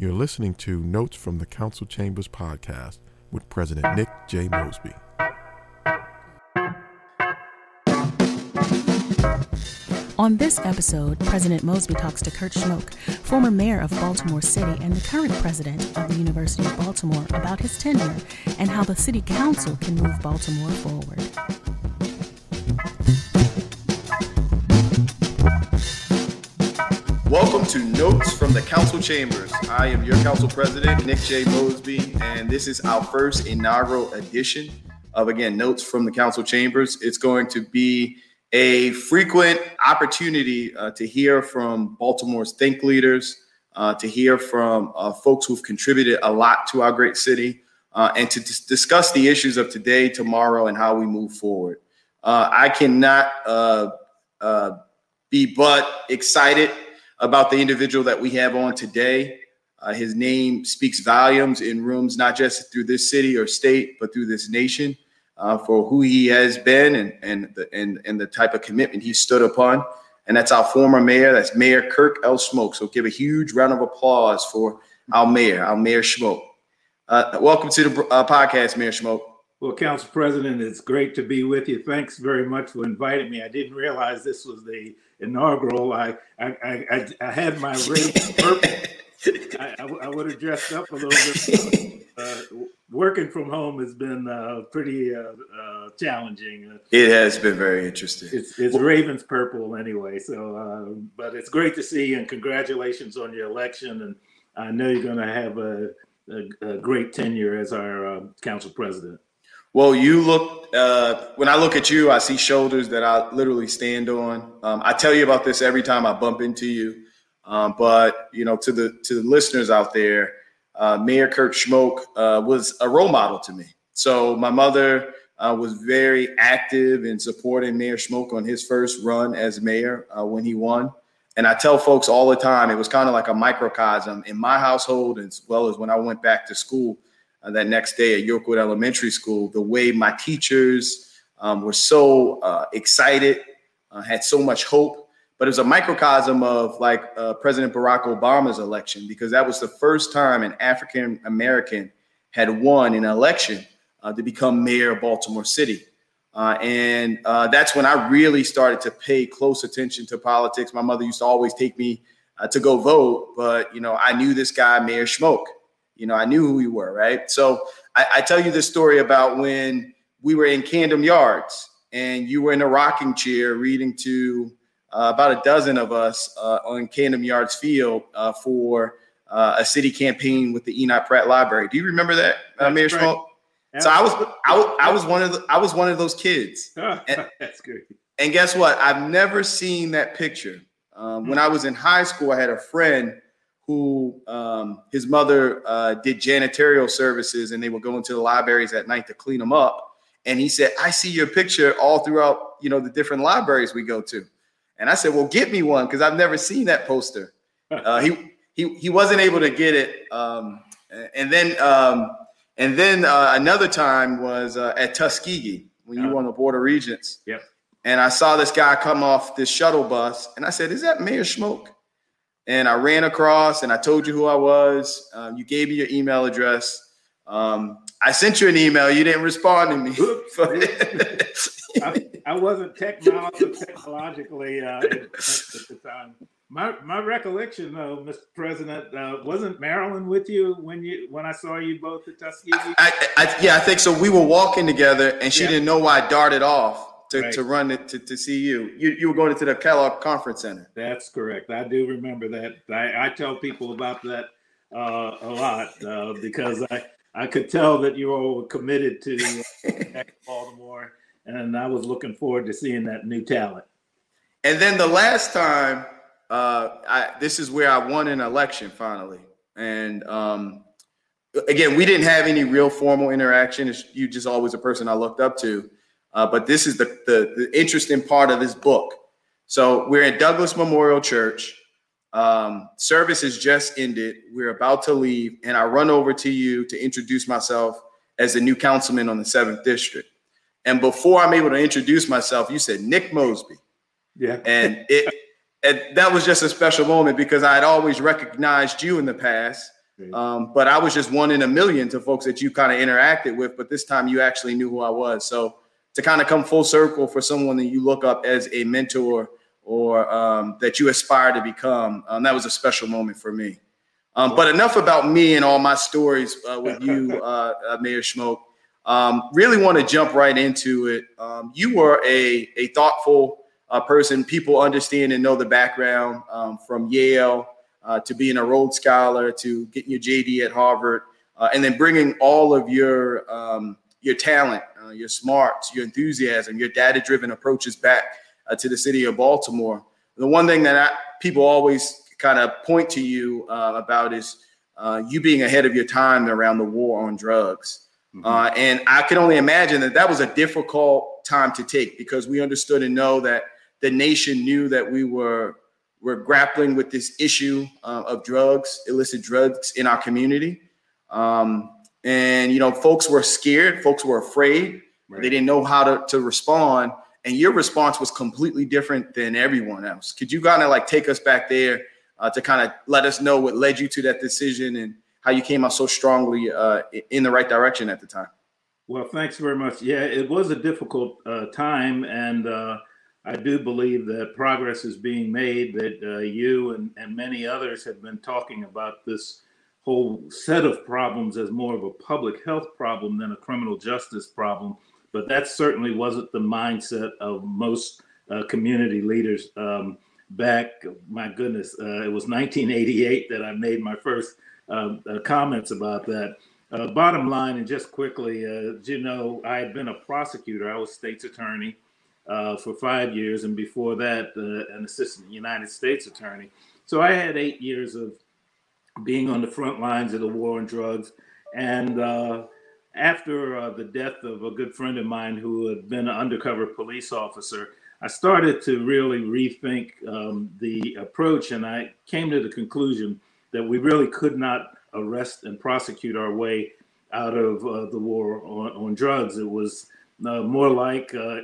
You're listening to Notes from the Council Chambers podcast with President Nick J. Mosby. On this episode, President Mosby talks to Kurt Schmoke, former mayor of Baltimore City and the current president of the University of Baltimore, about his tenure and how the city council can move Baltimore forward. To Notes from the Council Chambers. I am your council president, Nick J. Mosby, and this is our first inaugural edition of, again, Notes from the Council Chambers. It's going to be a frequent opportunity uh, to hear from Baltimore's think leaders, uh, to hear from uh, folks who've contributed a lot to our great city, uh, and to dis- discuss the issues of today, tomorrow, and how we move forward. Uh, I cannot uh, be but excited about the individual that we have on today. his name speaks volumes in rooms, not just through this city or state, but through this nation uh, for who he has been and and the and, and the type of commitment he stood upon. And that's our former mayor. That's Mayor Kurt L. Schmoke. So give a huge round of applause for our mayor, our Mayor Schmoke. Uh, welcome to the uh, podcast, Mayor Schmoke. Well, Council President, it's great to be with you. Thanks very much for inviting me. I didn't realize this was the inaugural. I I, I, I had my red purple. I, I, I would have dressed up a little bit. Uh, working from home has been uh, pretty uh, uh challenging. It has been very interesting. It's, it's Ravens purple anyway. So, uh, but it's great to see you and congratulations on your election. And I know you're going to have a, a, a, great tenure as our uh, council president. Well, you look, when I look at you, I see shoulders that I literally stand on. Um, I tell you about this every time I bump into you. Um, but you know, to the to the listeners out there, uh, Mayor Kurt Schmoke uh, was a role model to me. So my mother uh, was very active in supporting Mayor Schmoke on his first run as mayor uh, when he won. And I tell folks all the time, it was kind of like a microcosm in my household, as well as when I went back to school uh, that next day at Yorkwood Elementary School. The way my teachers um, were so uh, excited, had so much hope but it was a microcosm of like uh, President Barack Obama's election because that was the first time an African American had won an election uh, to become mayor of Baltimore City. Uh, and uh, that's when I really started to pay close attention to politics. My mother used to always take me uh, to go vote, but you know, I knew this guy, Mayor Schmoke. You know, I knew who we were, right? So I, I tell you this story about when we were in Camden Yards and you were in a rocking chair reading to uh, about a dozen of us uh, on Camden Yards Field uh, for uh, a city campaign with the Enoch Pratt Library. Do you remember that, uh, Mayor right. Schmoke? So I was, I was I was one of the, I was one of those kids. And, That's good. And guess what? I've never seen that picture. Um, when I was in high school, I had a friend who um, his mother uh, did janitorial services, and they would go into the libraries at night to clean them up. And he said, "I see your picture all throughout, you know, the different libraries we go to." And I said, well, get me one because I've never seen that poster. Uh, he, he, he wasn't able to get it. Um, and then, um, and then uh, another time was uh, at Tuskegee when you were on the Board of Regents. Yep. And I saw this guy come off this shuttle bus, and I said, "Is that Mayor Schmoke?" And I ran across, and I told you who I was. Um, you gave me your email address. Um, I sent you an email. You didn't respond to me. I, I, wasn't technologically uh, at, at, the time. My my recollection, though, Mr. President, uh, wasn't Marilyn with you when you when I saw you both at Tuskegee? I, I, yeah, I think so. We were walking together, and she yeah. didn't know why I darted off to, right. to run it to, to see you. you. You were going to the Kellogg Conference Center. That's correct. I do remember that. I, I tell people about that uh, a lot uh, because I I could tell that you all were committed to Baltimore and I was looking forward to seeing that new talent. And then the last time, uh, I, this is where I won an election finally, and um, again, we didn't have any real formal interaction. It's, you just always a person I looked up to. Uh, but this is the, the, the interesting part of this book. So we're at Douglas Memorial Church. Um, service has just ended. We're about to leave, and I run over to you to introduce myself as the new councilman on the seventh district. And before I'm able to introduce myself, you said Nick Mosby. Yeah. And it and that was just a special moment because I had always recognized you in the past Um, but I was just one in a million to folks that you kind of interacted with. But this time you actually knew who I was. So to kind of come full circle for someone that you look up as a mentor or um, that you aspire to become, um, that was a special moment for me. Um, but enough about me and all my stories uh, with you, uh, uh, Mayor Schmoke. Um, really want to jump right into it. Um, you were a, a thoughtful uh, person. People understand and know the background um, from Yale uh, to being a Rhodes Scholar to getting your JD at Harvard, uh, and then bringing all of your um, your talent, your smarts, your enthusiasm, your data-driven approaches back to the city of Baltimore. The one thing that I, people always kind of point to you uh, about is uh, you being ahead of your time around the war on drugs. Mm-hmm. Uh, and I can only imagine that that was a difficult time to take because we understood and know that the nation knew that we were were grappling with this issue uh, of drugs, illicit drugs in our community. Um, and you know, folks were scared, folks were afraid, right. they didn't know how to, to respond. And your response was completely different than everyone else. Could you kind of like take us back there uh, to kind of let us know what led you to that decision and how you came out so strongly uh, in the right direction at the time. Well, thanks very much. Yeah, it was a difficult uh, time, and uh, I do believe that progress is being made. That uh, you and, and many others have been talking about this whole set of problems as more of a public health problem than a criminal justice problem. But that certainly wasn't the mindset of most uh, community leaders. Um, back, my goodness, uh, it was 1988 that I made my first uh, uh, comments about that. Uh, bottom line, and just quickly, uh, you know, I had been a prosecutor. I was state's attorney uh, for five years, and before that, an assistant United States attorney. So I had eight years of being on the front lines of the war on drugs. And after the death of a good friend of mine who had been an undercover police officer, I started to really rethink um, the approach, and I came to the conclusion that we really could not arrest and prosecute our way out of uh, the war on, on, drugs. It was uh, more like uh,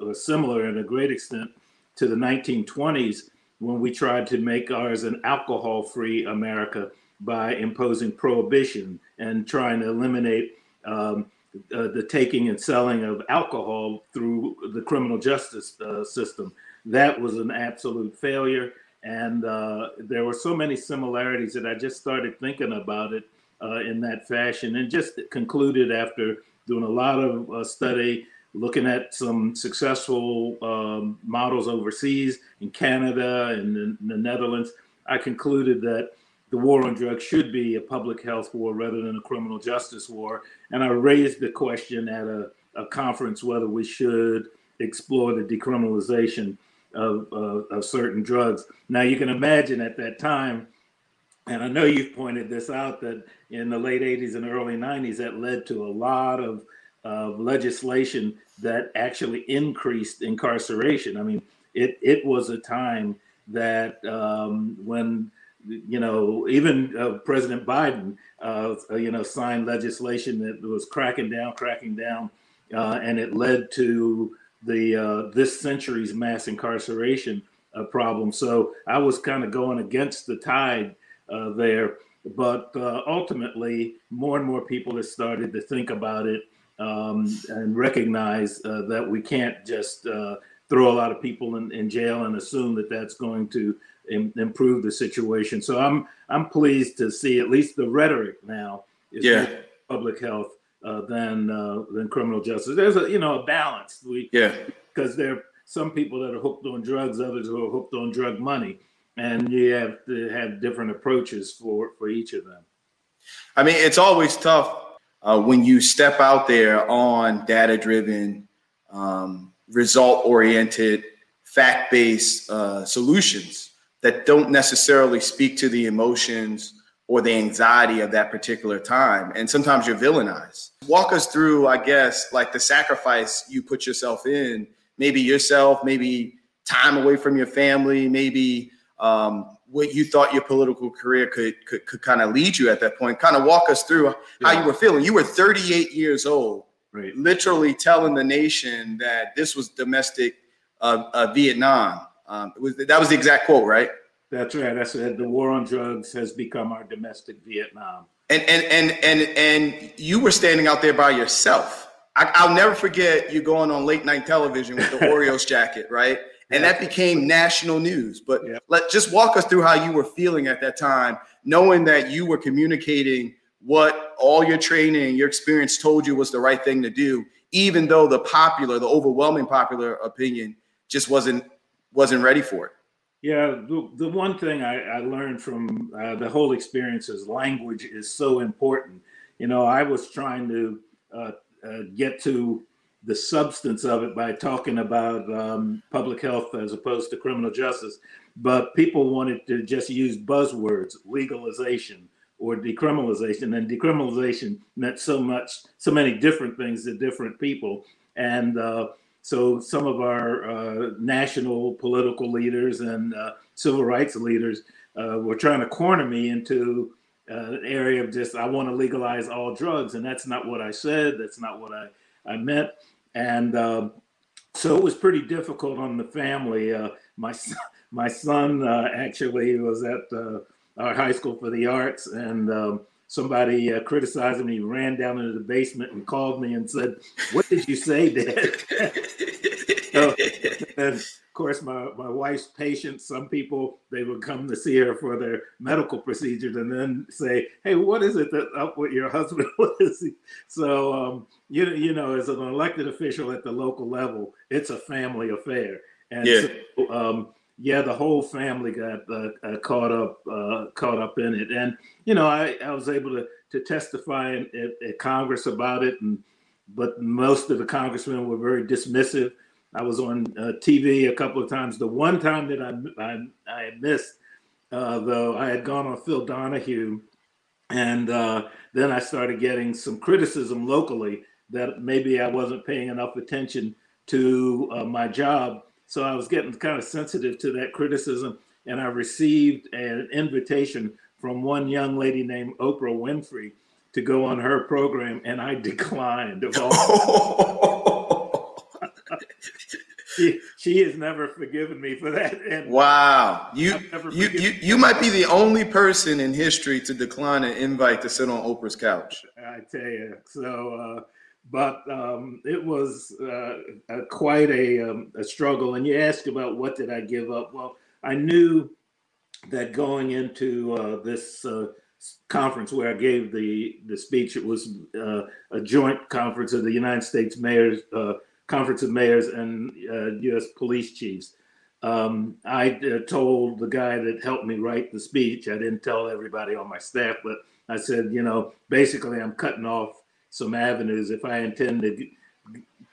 or similar in a great extent to the 1920s when we tried to make ours an alcohol free America by imposing prohibition and trying to eliminate um, uh, the taking and selling of alcohol through the criminal justice uh, system. That was an absolute failure. And uh, there were so many similarities that I just started thinking about it uh, in that fashion and just concluded after doing a lot of uh, study, looking at some successful um, models overseas in Canada and the Netherlands. I concluded that the war on drugs should be a public health war rather than a criminal justice war. And I raised the question at a, a conference whether we should explore the decriminalization of, of certain drugs. Now, you can imagine at that time, and I know you've pointed this out, that in the late 80s and early 90s, that led to a lot of, of legislation that actually increased incarceration. I mean, it, it was a time that um, when you know, even uh, President Biden, uh, you know, signed legislation that was cracking down, cracking down, uh, and it led to the uh, this century's mass incarceration uh, problem. So I was kind of going against the tide uh, there, but ultimately, more and more people have started to think about it um, and recognize that we can't just throw a lot of people in, in jail and assume that that's going to Im- improve the situation. So I'm I'm pleased to see at least the rhetoric now is yeah. public health uh, than uh, than criminal justice. There's a you know a balance. We yeah because there are some people that are hooked on drugs, others who are hooked on drug money, and you have to have different approaches for for each of them. I mean, it's always tough uh, when you step out there on data driven, um, result oriented, fact based uh, solutions that don't necessarily speak to the emotions or the anxiety of that particular time. And sometimes you're villainized. Walk us through, I guess, like the sacrifice you put yourself in, maybe yourself, maybe time away from your family, maybe um, what you thought your political career could could, could kind of lead you at that point. Kind of walk us through how you were feeling. You were 38 years old, right. literally telling the nation that this was domestic uh, uh, Vietnam. Um, it was that was the exact quote, right? That's right. I said the war on drugs has become our domestic Vietnam. And and and and and you were standing out there by yourself. I, will never forget you going on late night television with the Orioles jacket, right? And that became national news. But yep. let just walk us through how you were feeling at that time, knowing that you were communicating what all your training, your experience told you was the right thing to do, even though the popular, the overwhelming popular opinion just wasn't wasn't ready for it. Yeah, the, the one thing I, I learned from uh, the whole experience is language is so important. You know, I was trying to uh, uh, get to the substance of it by talking about um, public health as opposed to criminal justice, but people wanted to just use buzzwords, legalization or decriminalization, and decriminalization meant so much, so many different things to different people, and uh, so some of our uh, national political leaders and uh, civil rights leaders uh, were trying to corner me into uh, an area of just I want to legalize all drugs, and that's not what I said. That's not what I I meant, and um, so it was pretty difficult on the family. Uh, my my son uh, actually was at our high school for the arts, and um, somebody uh, criticized him. He ran down into the basement and called me and said, "What did you say, Dad?" so, and course, my my wife's patient. Some people they would come to see her for their medical procedures and then say, "Hey, what is it that up with your husband?" so um, you you know, as an elected official at the local level, it's a family affair, and yeah. so, um, yeah, the whole family got uh, uh, caught up uh, caught up in it, and you know, I, I was able to to testify in, at, at, Congress about it, and but most of the congressmen were very dismissive. I was on uh, TV a couple of times. The one time that I I, I missed, uh, though, I had gone on Phil Donahue, and uh, then I started getting some criticism locally that maybe I wasn't paying enough attention to my job so I was getting kind of sensitive to that criticism, and I received an invitation from one young lady named Oprah Winfrey to go on her program, and I declined. She, she has never forgiven me for that. And wow, you you you, you might be the only person in history to decline an invite to sit on Oprah's couch. I tell you, so. Uh, but um, it was uh, a, quite a, um, a struggle. And you asked about what did I give up? Well, I knew that going into uh, this uh, conference where I gave the the speech, it was uh, a joint conference of the United States Mayors uh, Conference of Mayors and U.S. Uh, Police Chiefs. Um, I told the guy that helped me write the speech. I didn't tell everybody on my staff, but I said, you know, basically, I'm cutting off some avenues if I intend to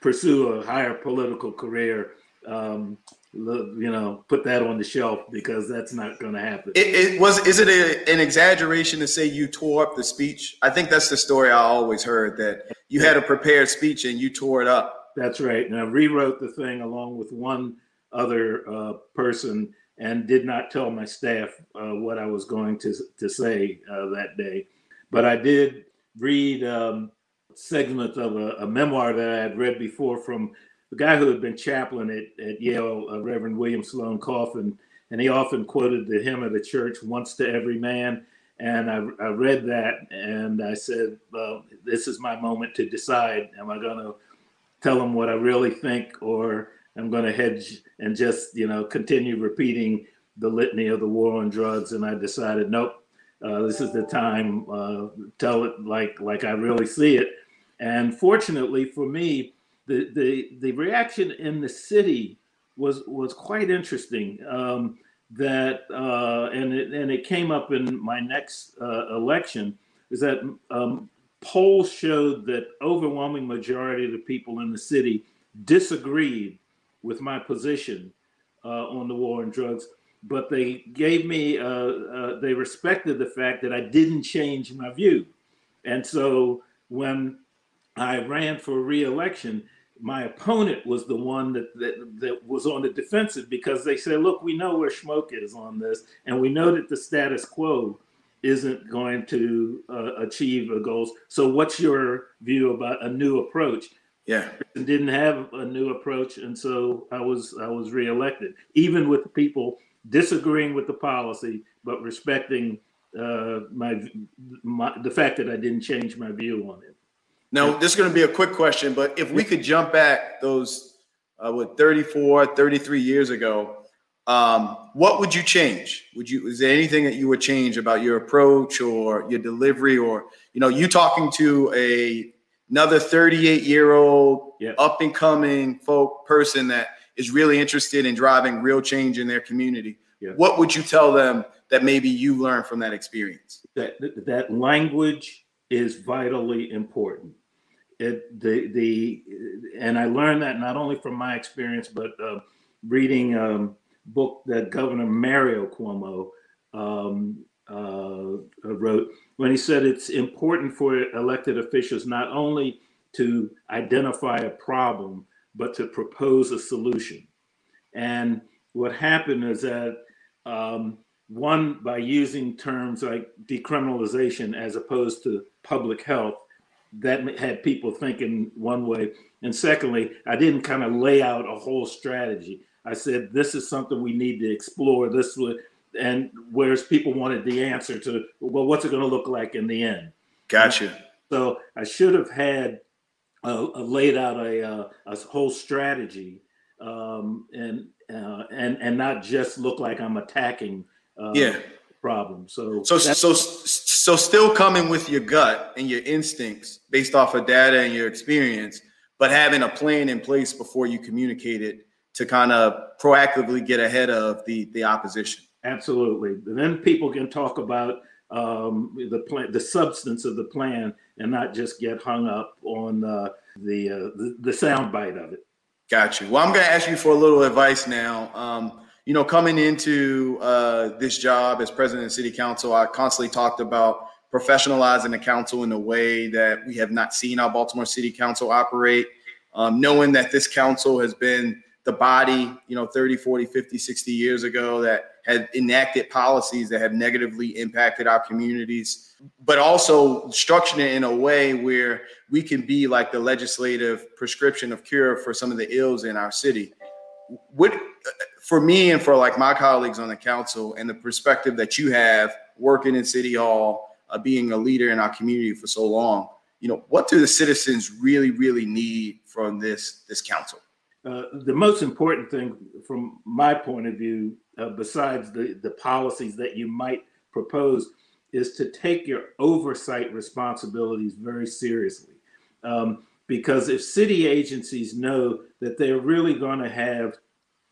pursue a higher political career. Um, you know, put that on the shelf because that's not going to happen. It, it, was. Is it a, an exaggeration to say you tore up the speech? I think that's the story I always heard that you had a prepared speech and you tore it up. That's right. And I rewrote the thing along with one other uh, person and did not tell my staff uh, what I was going to to say uh, that day. But I did read um, segment of a, a, memoir that I had read before from the guy who had been chaplain at, at Yale, uh, Reverend William Sloane Coffin. And he often quoted the hymn of the church, once to every man. And I, I read that and I said, well, this is my moment to decide. Am I going to tell them what I really think or I'm going to hedge and just, you know, continue repeating the litany of the war on drugs? And I decided, nope, uh, this is the time. Uh, tell it like like I really see it. And fortunately for me, the, the, the reaction in the city was, was quite interesting. Um, that uh, and it, and it came up in my next uh, election is that um, polls showed that overwhelming majority of the people in the city disagreed with my position uh, on the war on drugs, but they gave me uh, uh, they respected the fact that I didn't change my view, and so when I ran for reelection, my opponent was the one that, that, that was on the defensive because they said, look, we know where Schmoke is on this, and we know that the status quo isn't going to uh, achieve the goals. So, what's your view about a new approach? Yeah. Didn't have a new approach, and so I was I was reelected, even with people disagreeing with the policy, but respecting uh, my, my the fact that I didn't change my view on it. Now, this is going to be a quick question, but if we could jump back those, uh, what, 34, 33 years ago, um, what would you change? Would you, is there anything that you would change about your approach or your delivery or, you know, you talking to a, another 38 year old Yeah. up and coming folk person that is really interested in driving real change in their community? Yeah. What would you tell them that maybe you learned from that experience? that that language is vitally important. It the the and I learned that not only from my experience, but uh, reading um, book that Governor Mario Cuomo um, uh, wrote when he said it's important for elected officials not only to identify a problem but to propose a solution. And what happened is that um, one by using terms like decriminalization as opposed to public health that had people thinking one way and secondly i didn't kind of lay out a whole strategy i said this is something we need to explore this would and whereas people wanted the answer to well what's it going to look like in the end Gotcha. so i should have had uh, uh, laid out a, uh, a whole strategy um, and uh, and and not just look like i'm attacking uh, Yeah. problem. So So, so, so still coming with your gut and your instincts based off of data and your experience, but having a plan in place before you communicate it to kind of proactively get ahead of the the opposition. absolutely. And then people can talk about um, the plan, the substance of the plan, and not just get hung up on uh, the, uh, the the sound bite of it. Got you. Well, I'm going to ask you for a little advice now. Um, you know, coming into uh, this job as president of city council, I constantly talked about professionalizing the council in a way that we have not seen our Baltimore City Council operate. Um, knowing that this council has been the body, you know, 30, 40, 50, 60 years ago that had enacted policies that have negatively impacted our communities, but also structuring it in a way where we can be like the legislative prescription of cure for some of the ills in our city. What, for me and for like my colleagues on the council and the perspective that you have working in City Hall, uh, being a leader in our community for so long, you know, what do the citizens really, really need from this this council? Uh, the most important thing from my point of view, uh, besides the, the policies that you might propose, is to take your oversight responsibilities very seriously. Um, because if city agencies know that they're really going to have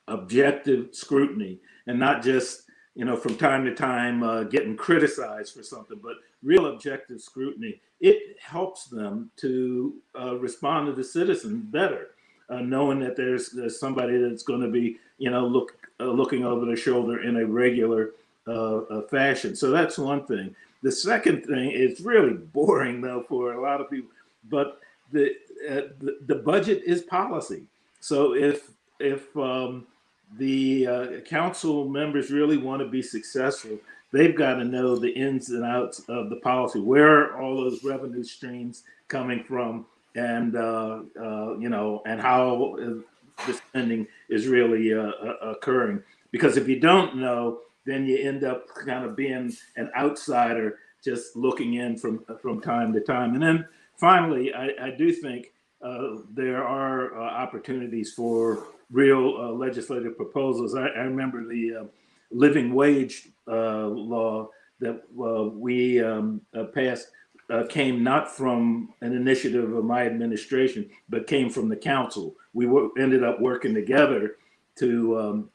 objective scrutiny and not just you know from time to time uh, getting criticized for something but real objective scrutiny it helps them to uh, respond to the citizens better uh, knowing that there's there's somebody that's going to be you know look uh, looking over their shoulder in a regular uh, uh, fashion. So that's one thing. The second thing is really boring though for a lot of people, but the uh, the, the budget is policy. So if if um, the uh, council members really want to be successful, they've got to know the ins and outs of the policy. Where are all those revenue streams coming from? And uh, uh, you know, and how uh, the spending is really uh, uh, occurring. Because if you don't know, then you end up kind of being an outsider, just looking in from from time to time. And then finally, I, I do think uh, there are uh, opportunities for real uh, legislative proposals. I, I remember the uh, living wage uh, law that uh, we um, uh, passed uh, came not from an initiative of my administration, but came from the council. We were, ended up working together to um,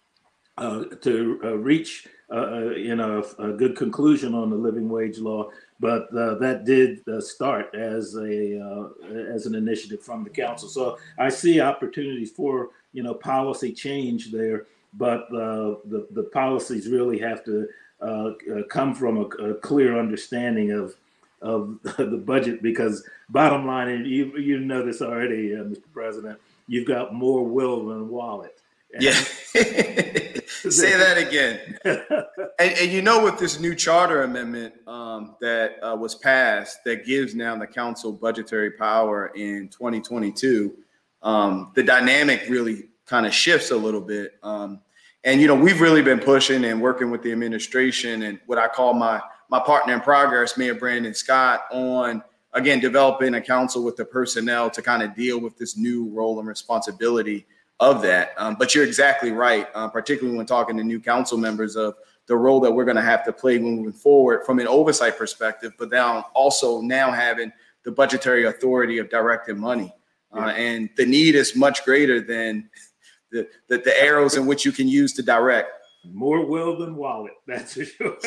uh, to uh, reach uh, you know a, a good conclusion on the living wage law. But uh, that did uh, start as a uh, as an initiative from the council. So I see opportunities for you know policy change there, but uh, the the policies really have to uh, uh, come from a, a clear understanding of of the budget because bottom line, and you you know this already, uh, Mr. President, you've got more will than wallet. And- Yeah. Say that again. And, and you know, with this new charter amendment um, that uh, was passed, that gives now the council budgetary power in 2022, um, the dynamic really kind of shifts a little bit. Um, and you know, we've really been pushing and working with the administration and what I call my my partner in progress, Mayor Brandon Scott, on again developing a council with the personnel to kind of deal with this new role and responsibility of that. Um, but you're exactly right, uh, particularly when talking to new council members of the role that we're going to have to play moving forward from an oversight perspective, but now also now having the budgetary authority of directing money. Uh, and the need is much greater than the, the, the arrows in which you can use to direct. More will than wallet, that's for sure.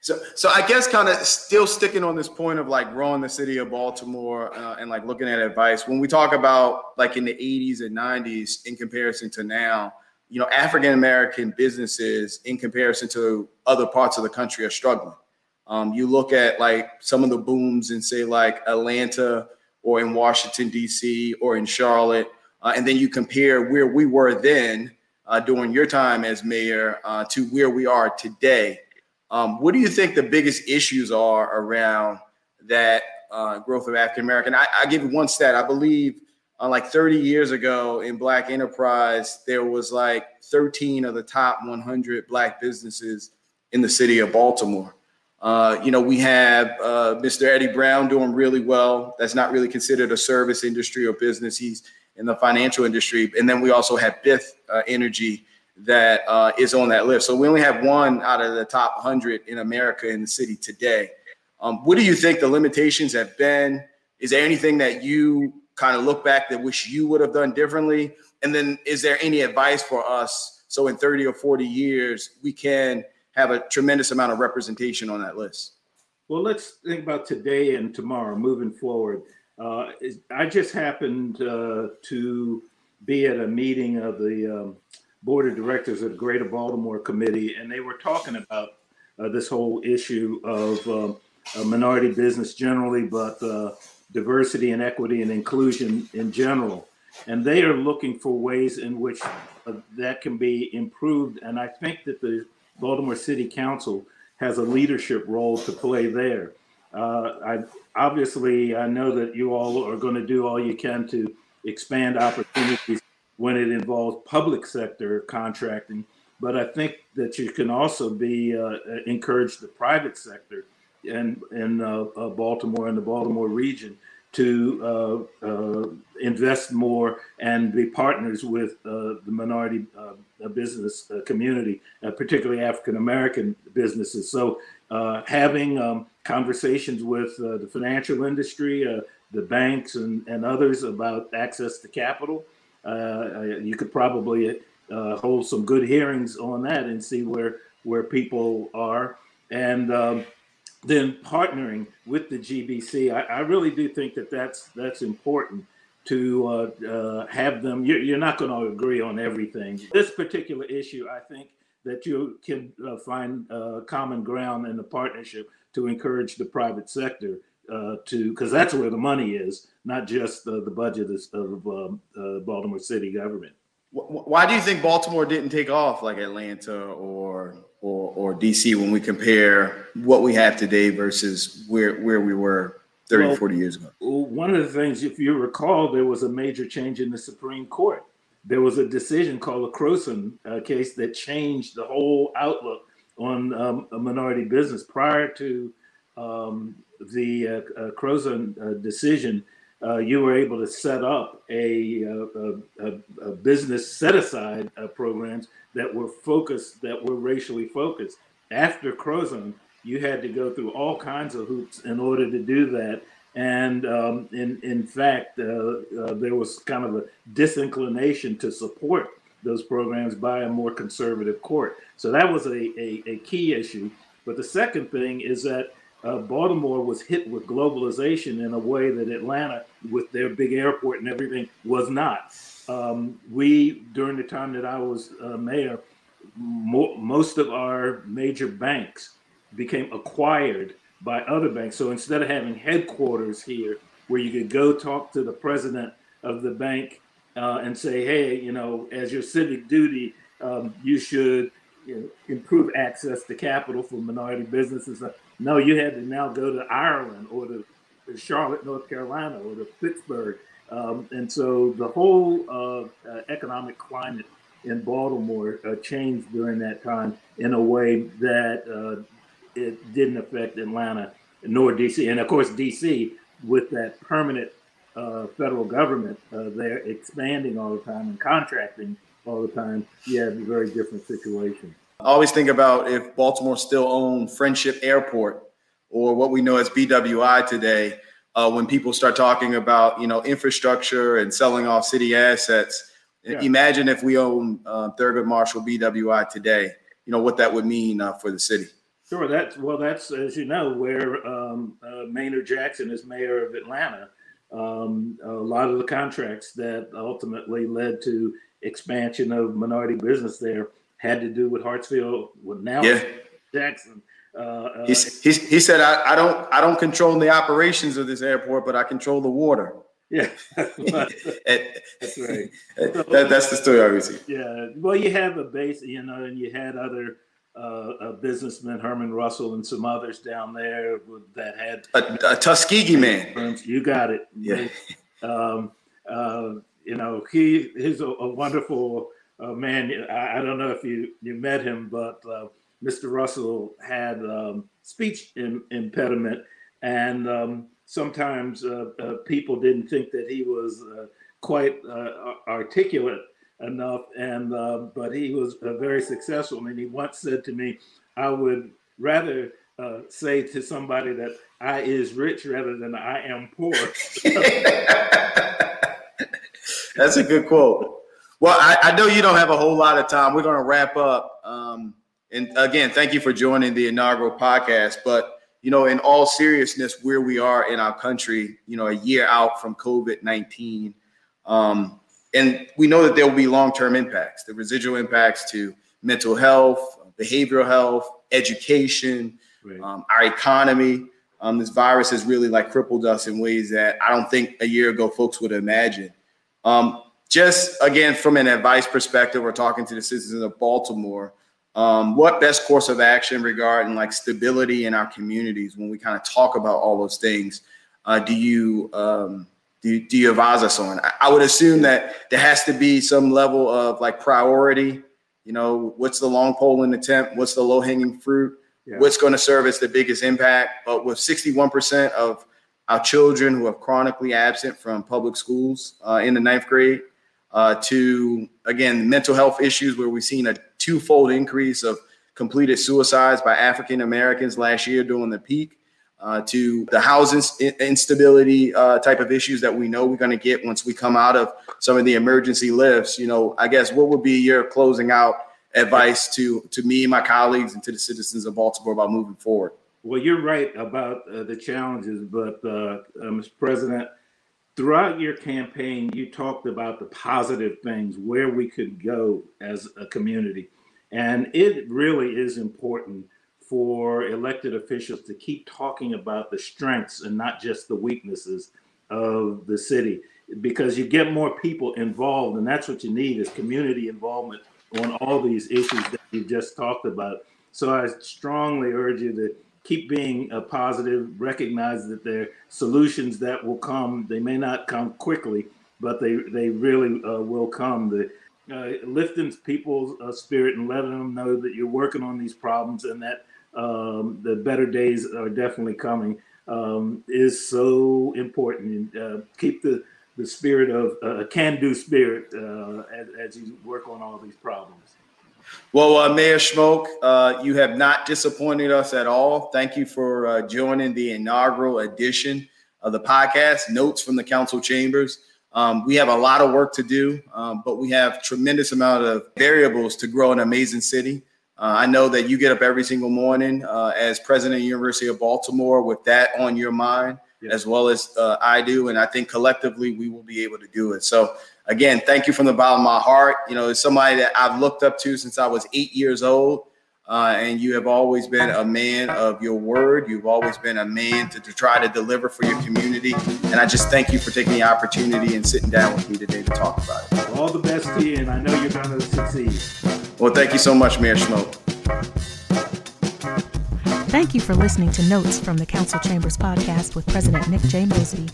so, so I guess kind of still sticking on this point of like growing the city of Baltimore uh, and like looking at advice. When we talk about like in the 80s and 90s in comparison to now, you know, African American businesses in comparison to other parts of the country are struggling. Um, you look at like some of the booms in say like Atlanta or in Washington D.C. or in Charlotte, uh, and then you compare where we were then uh, during your time as mayor uh, to where we are today. Um, what do you think the biggest issues are around that uh, growth of African American? I, I give you one stat. I believe uh, like 30 years ago in Black enterprise, there was like 13 of the top 100 Black businesses in the city of Baltimore. Uh, you know, we have uh, Mr. Eddie Brown doing really well. That's not really considered a service industry or business. He's in the financial industry. And then we also have Bith uh, Energy that uh, is on that list. So we only have one out of the top 100 in America in the city today. Um, what do you think the limitations have been? Is there anything that you kind of look back that wish you would have done differently? And then is there any advice for us so in 30 or 40 years we can have a tremendous amount of representation on that list? Well, let's think about today and tomorrow moving forward. Uh, I just happened uh, to be at a meeting of the um, board of directors of the Greater Baltimore Committee, and they were talking about uh, this whole issue of um, minority business generally, but uh, diversity and equity and inclusion in general. And they are looking for ways in which uh, that can be improved. And I think that the Baltimore City Council has a leadership role to play there. Uh, I obviously I know that you all are going to do all you can to expand opportunities when it involves public sector contracting, but I think that you can also be uh, encourage the private sector and in uh, uh, Baltimore and the Baltimore region to uh, uh, invest more and be partners with uh, the minority business community, particularly African American businesses. So having um, conversations with the financial industry, the banks, and, and others about access to capital, you could probably hold some good hearings on that and see where where people are. And um, then partnering with the GBC, I, I, really do think that that's that's important to uh, uh, have them. You're, you're not going to agree on everything. This particular issue, I think that you can uh, find uh, common ground in the partnership to encourage the private sector uh, to, because that's where the money is, not just the budget of um, Baltimore City government. Why do you think Baltimore didn't take off like Atlanta or or, or DC when we compare what we have today versus where where we were 30, well, 40 years ago? One of the things, if you recall, there was a major change in the Supreme Court. There was a decision called the Croson uh, case that changed the whole outlook on um, a minority business. Prior to um, the uh, uh, Croson uh, decision, uh, you were able to set up a, uh, a, a, a business set aside uh, programs that were focused, that were racially focused. After Croson, you had to go through all kinds of hoops in order to do that. And um, in, in fact, uh, uh, there was kind of a disinclination to support those programs by a more conservative court. So that was a, a, a key issue. But the second thing is that uh, Baltimore was hit with globalization in a way that Atlanta, with their big airport and everything, was not. Um, we, during the time that I was uh, mayor, mo- most of our major banks became acquired by other banks. So instead of having headquarters here where you could go talk to the president of the bank uh, and say, hey, you know, as your civic duty, um, you should you know, improve access to capital for minority businesses. No, you had to now go to Ireland or to Charlotte, North Carolina, or to Pittsburgh Um, and so the whole uh, uh, economic climate in Baltimore uh, changed during that time in a way that uh, it didn't affect Atlanta nor DC. And of course, DC, with that permanent uh, federal government uh, there expanding all the time and contracting all the time, you have a very different situation. I always think about if Baltimore still owned Friendship Airport or what we know as BWI today, uh, when people start talking about you know infrastructure and selling off city assets. Yeah. Imagine if we own uh, Thurgood Marshall BWI today. You know what that would mean uh, for the city. Sure. That's well. That's as you know where um, uh, Maynard Jackson is mayor of Atlanta. Um, a lot of the contracts that ultimately led to expansion of minority business there had to do with Hartsfield. With now yeah. Jackson uh, uh, he's, he's, he said, I, I, don't I don't control the operations of this airport, but I control the water. Yeah, that's right. that, that's the story I receive. Yeah, well, you have a base, you know, and you had other uh, businessmen, Herman Russell, and some others down there that had a, a Tuskegee man. You got it. Yeah. Um, uh, you know, he he's a, a wonderful uh, man. I, I, don't know if you you met him, but uh, Mr. Russell had um, speech in, impediment, and um, sometimes uh, uh, people didn't think that he was uh, quite uh, articulate enough. And uh, but he was uh, very successful. And he once said to me, "I would rather." say to somebody that I is rich rather than I am poor. That's a good quote. Well, I, I, know you don't have a whole lot of time. We're going to wrap up. Um, and again, thank you for joining the inaugural podcast. But you know, in all seriousness, where we are in our country, you know, a year out from COVID nineteen, um, and we know that there will be long term impacts, the residual impacts to mental health, behavioral health, education, right. um, our economy. Um, this virus has really like crippled us in ways that I don't think a year ago folks would imagine. Um, just again, from an advice perspective, we're talking to the citizens of Baltimore um, what best course of action regarding like stability in our communities when we kind of talk about all those things uh, do you do, do you advise us on. I, I, would assume that there has to be some level of like priority. You know what's the long pole in the tent? What's the low hanging fruit? Yeah. what's going to serve as the biggest impact? But with 61% of our children who are chronically absent from public schools uh, in the ninth grade uh, to again mental health issues where we've seen a twofold increase of completed suicides by African Americans last year during the peak, uh, to the housing instability uh, type of issues that we know we're going to get once we come out of some of the emergency lifts. You know, I guess what would be your closing out advice to to me, my colleagues, and to the citizens of Baltimore about moving forward? Well, you're right about uh, the challenges, but uh, uh, Mr. President, throughout your campaign, you talked about the positive things where we could go as a community. And it really is important for elected officials to keep talking about the strengths and not just the weaknesses of the city because you get more people involved and that's what you need is community involvement on all these issues that you just talked about so i strongly urge you to keep being a positive, recognize that there are solutions that will come. They may not come quickly, but they, they really uh, will come. The, uh, lifting people's uh, spirit and letting them know that you're working on these problems and that um, the better days are definitely coming um, is so important. Uh, keep the, the spirit of uh, can-do spirit uh, as, as you work on all these problems. Well, uh, Mayor Schmoke, uh, you have not disappointed us at all. Thank you for uh, joining the inaugural edition of the podcast, Notes from the Council Chambers. Um, we have a lot of work to do, um, but we have tremendous amount of variables to grow an amazing city. Uh, I know that you get up every single morning uh, as president of the University of Baltimore with that on your mind, yeah. as well as uh, I do, and I think collectively we will be able to do it. So again, thank you from the bottom of my heart. You know, it's somebody that I've looked up to since I was eight years old. Uh, and you have always been a man of your word. You've always been a man to, to try to deliver for your community. And I just thank you for taking the opportunity and sitting down with me today to talk about it. All the best to you, and I know you're going to succeed. Well, thank you so much, Mayor Schmoke. Thank you for listening to Notes from the Council Chambers podcast with President Nick J. Mosby.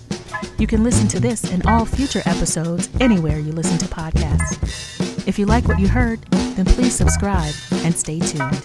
You can listen to this and all future episodes anywhere you listen to podcasts. If you like what you heard, then please subscribe and stay tuned.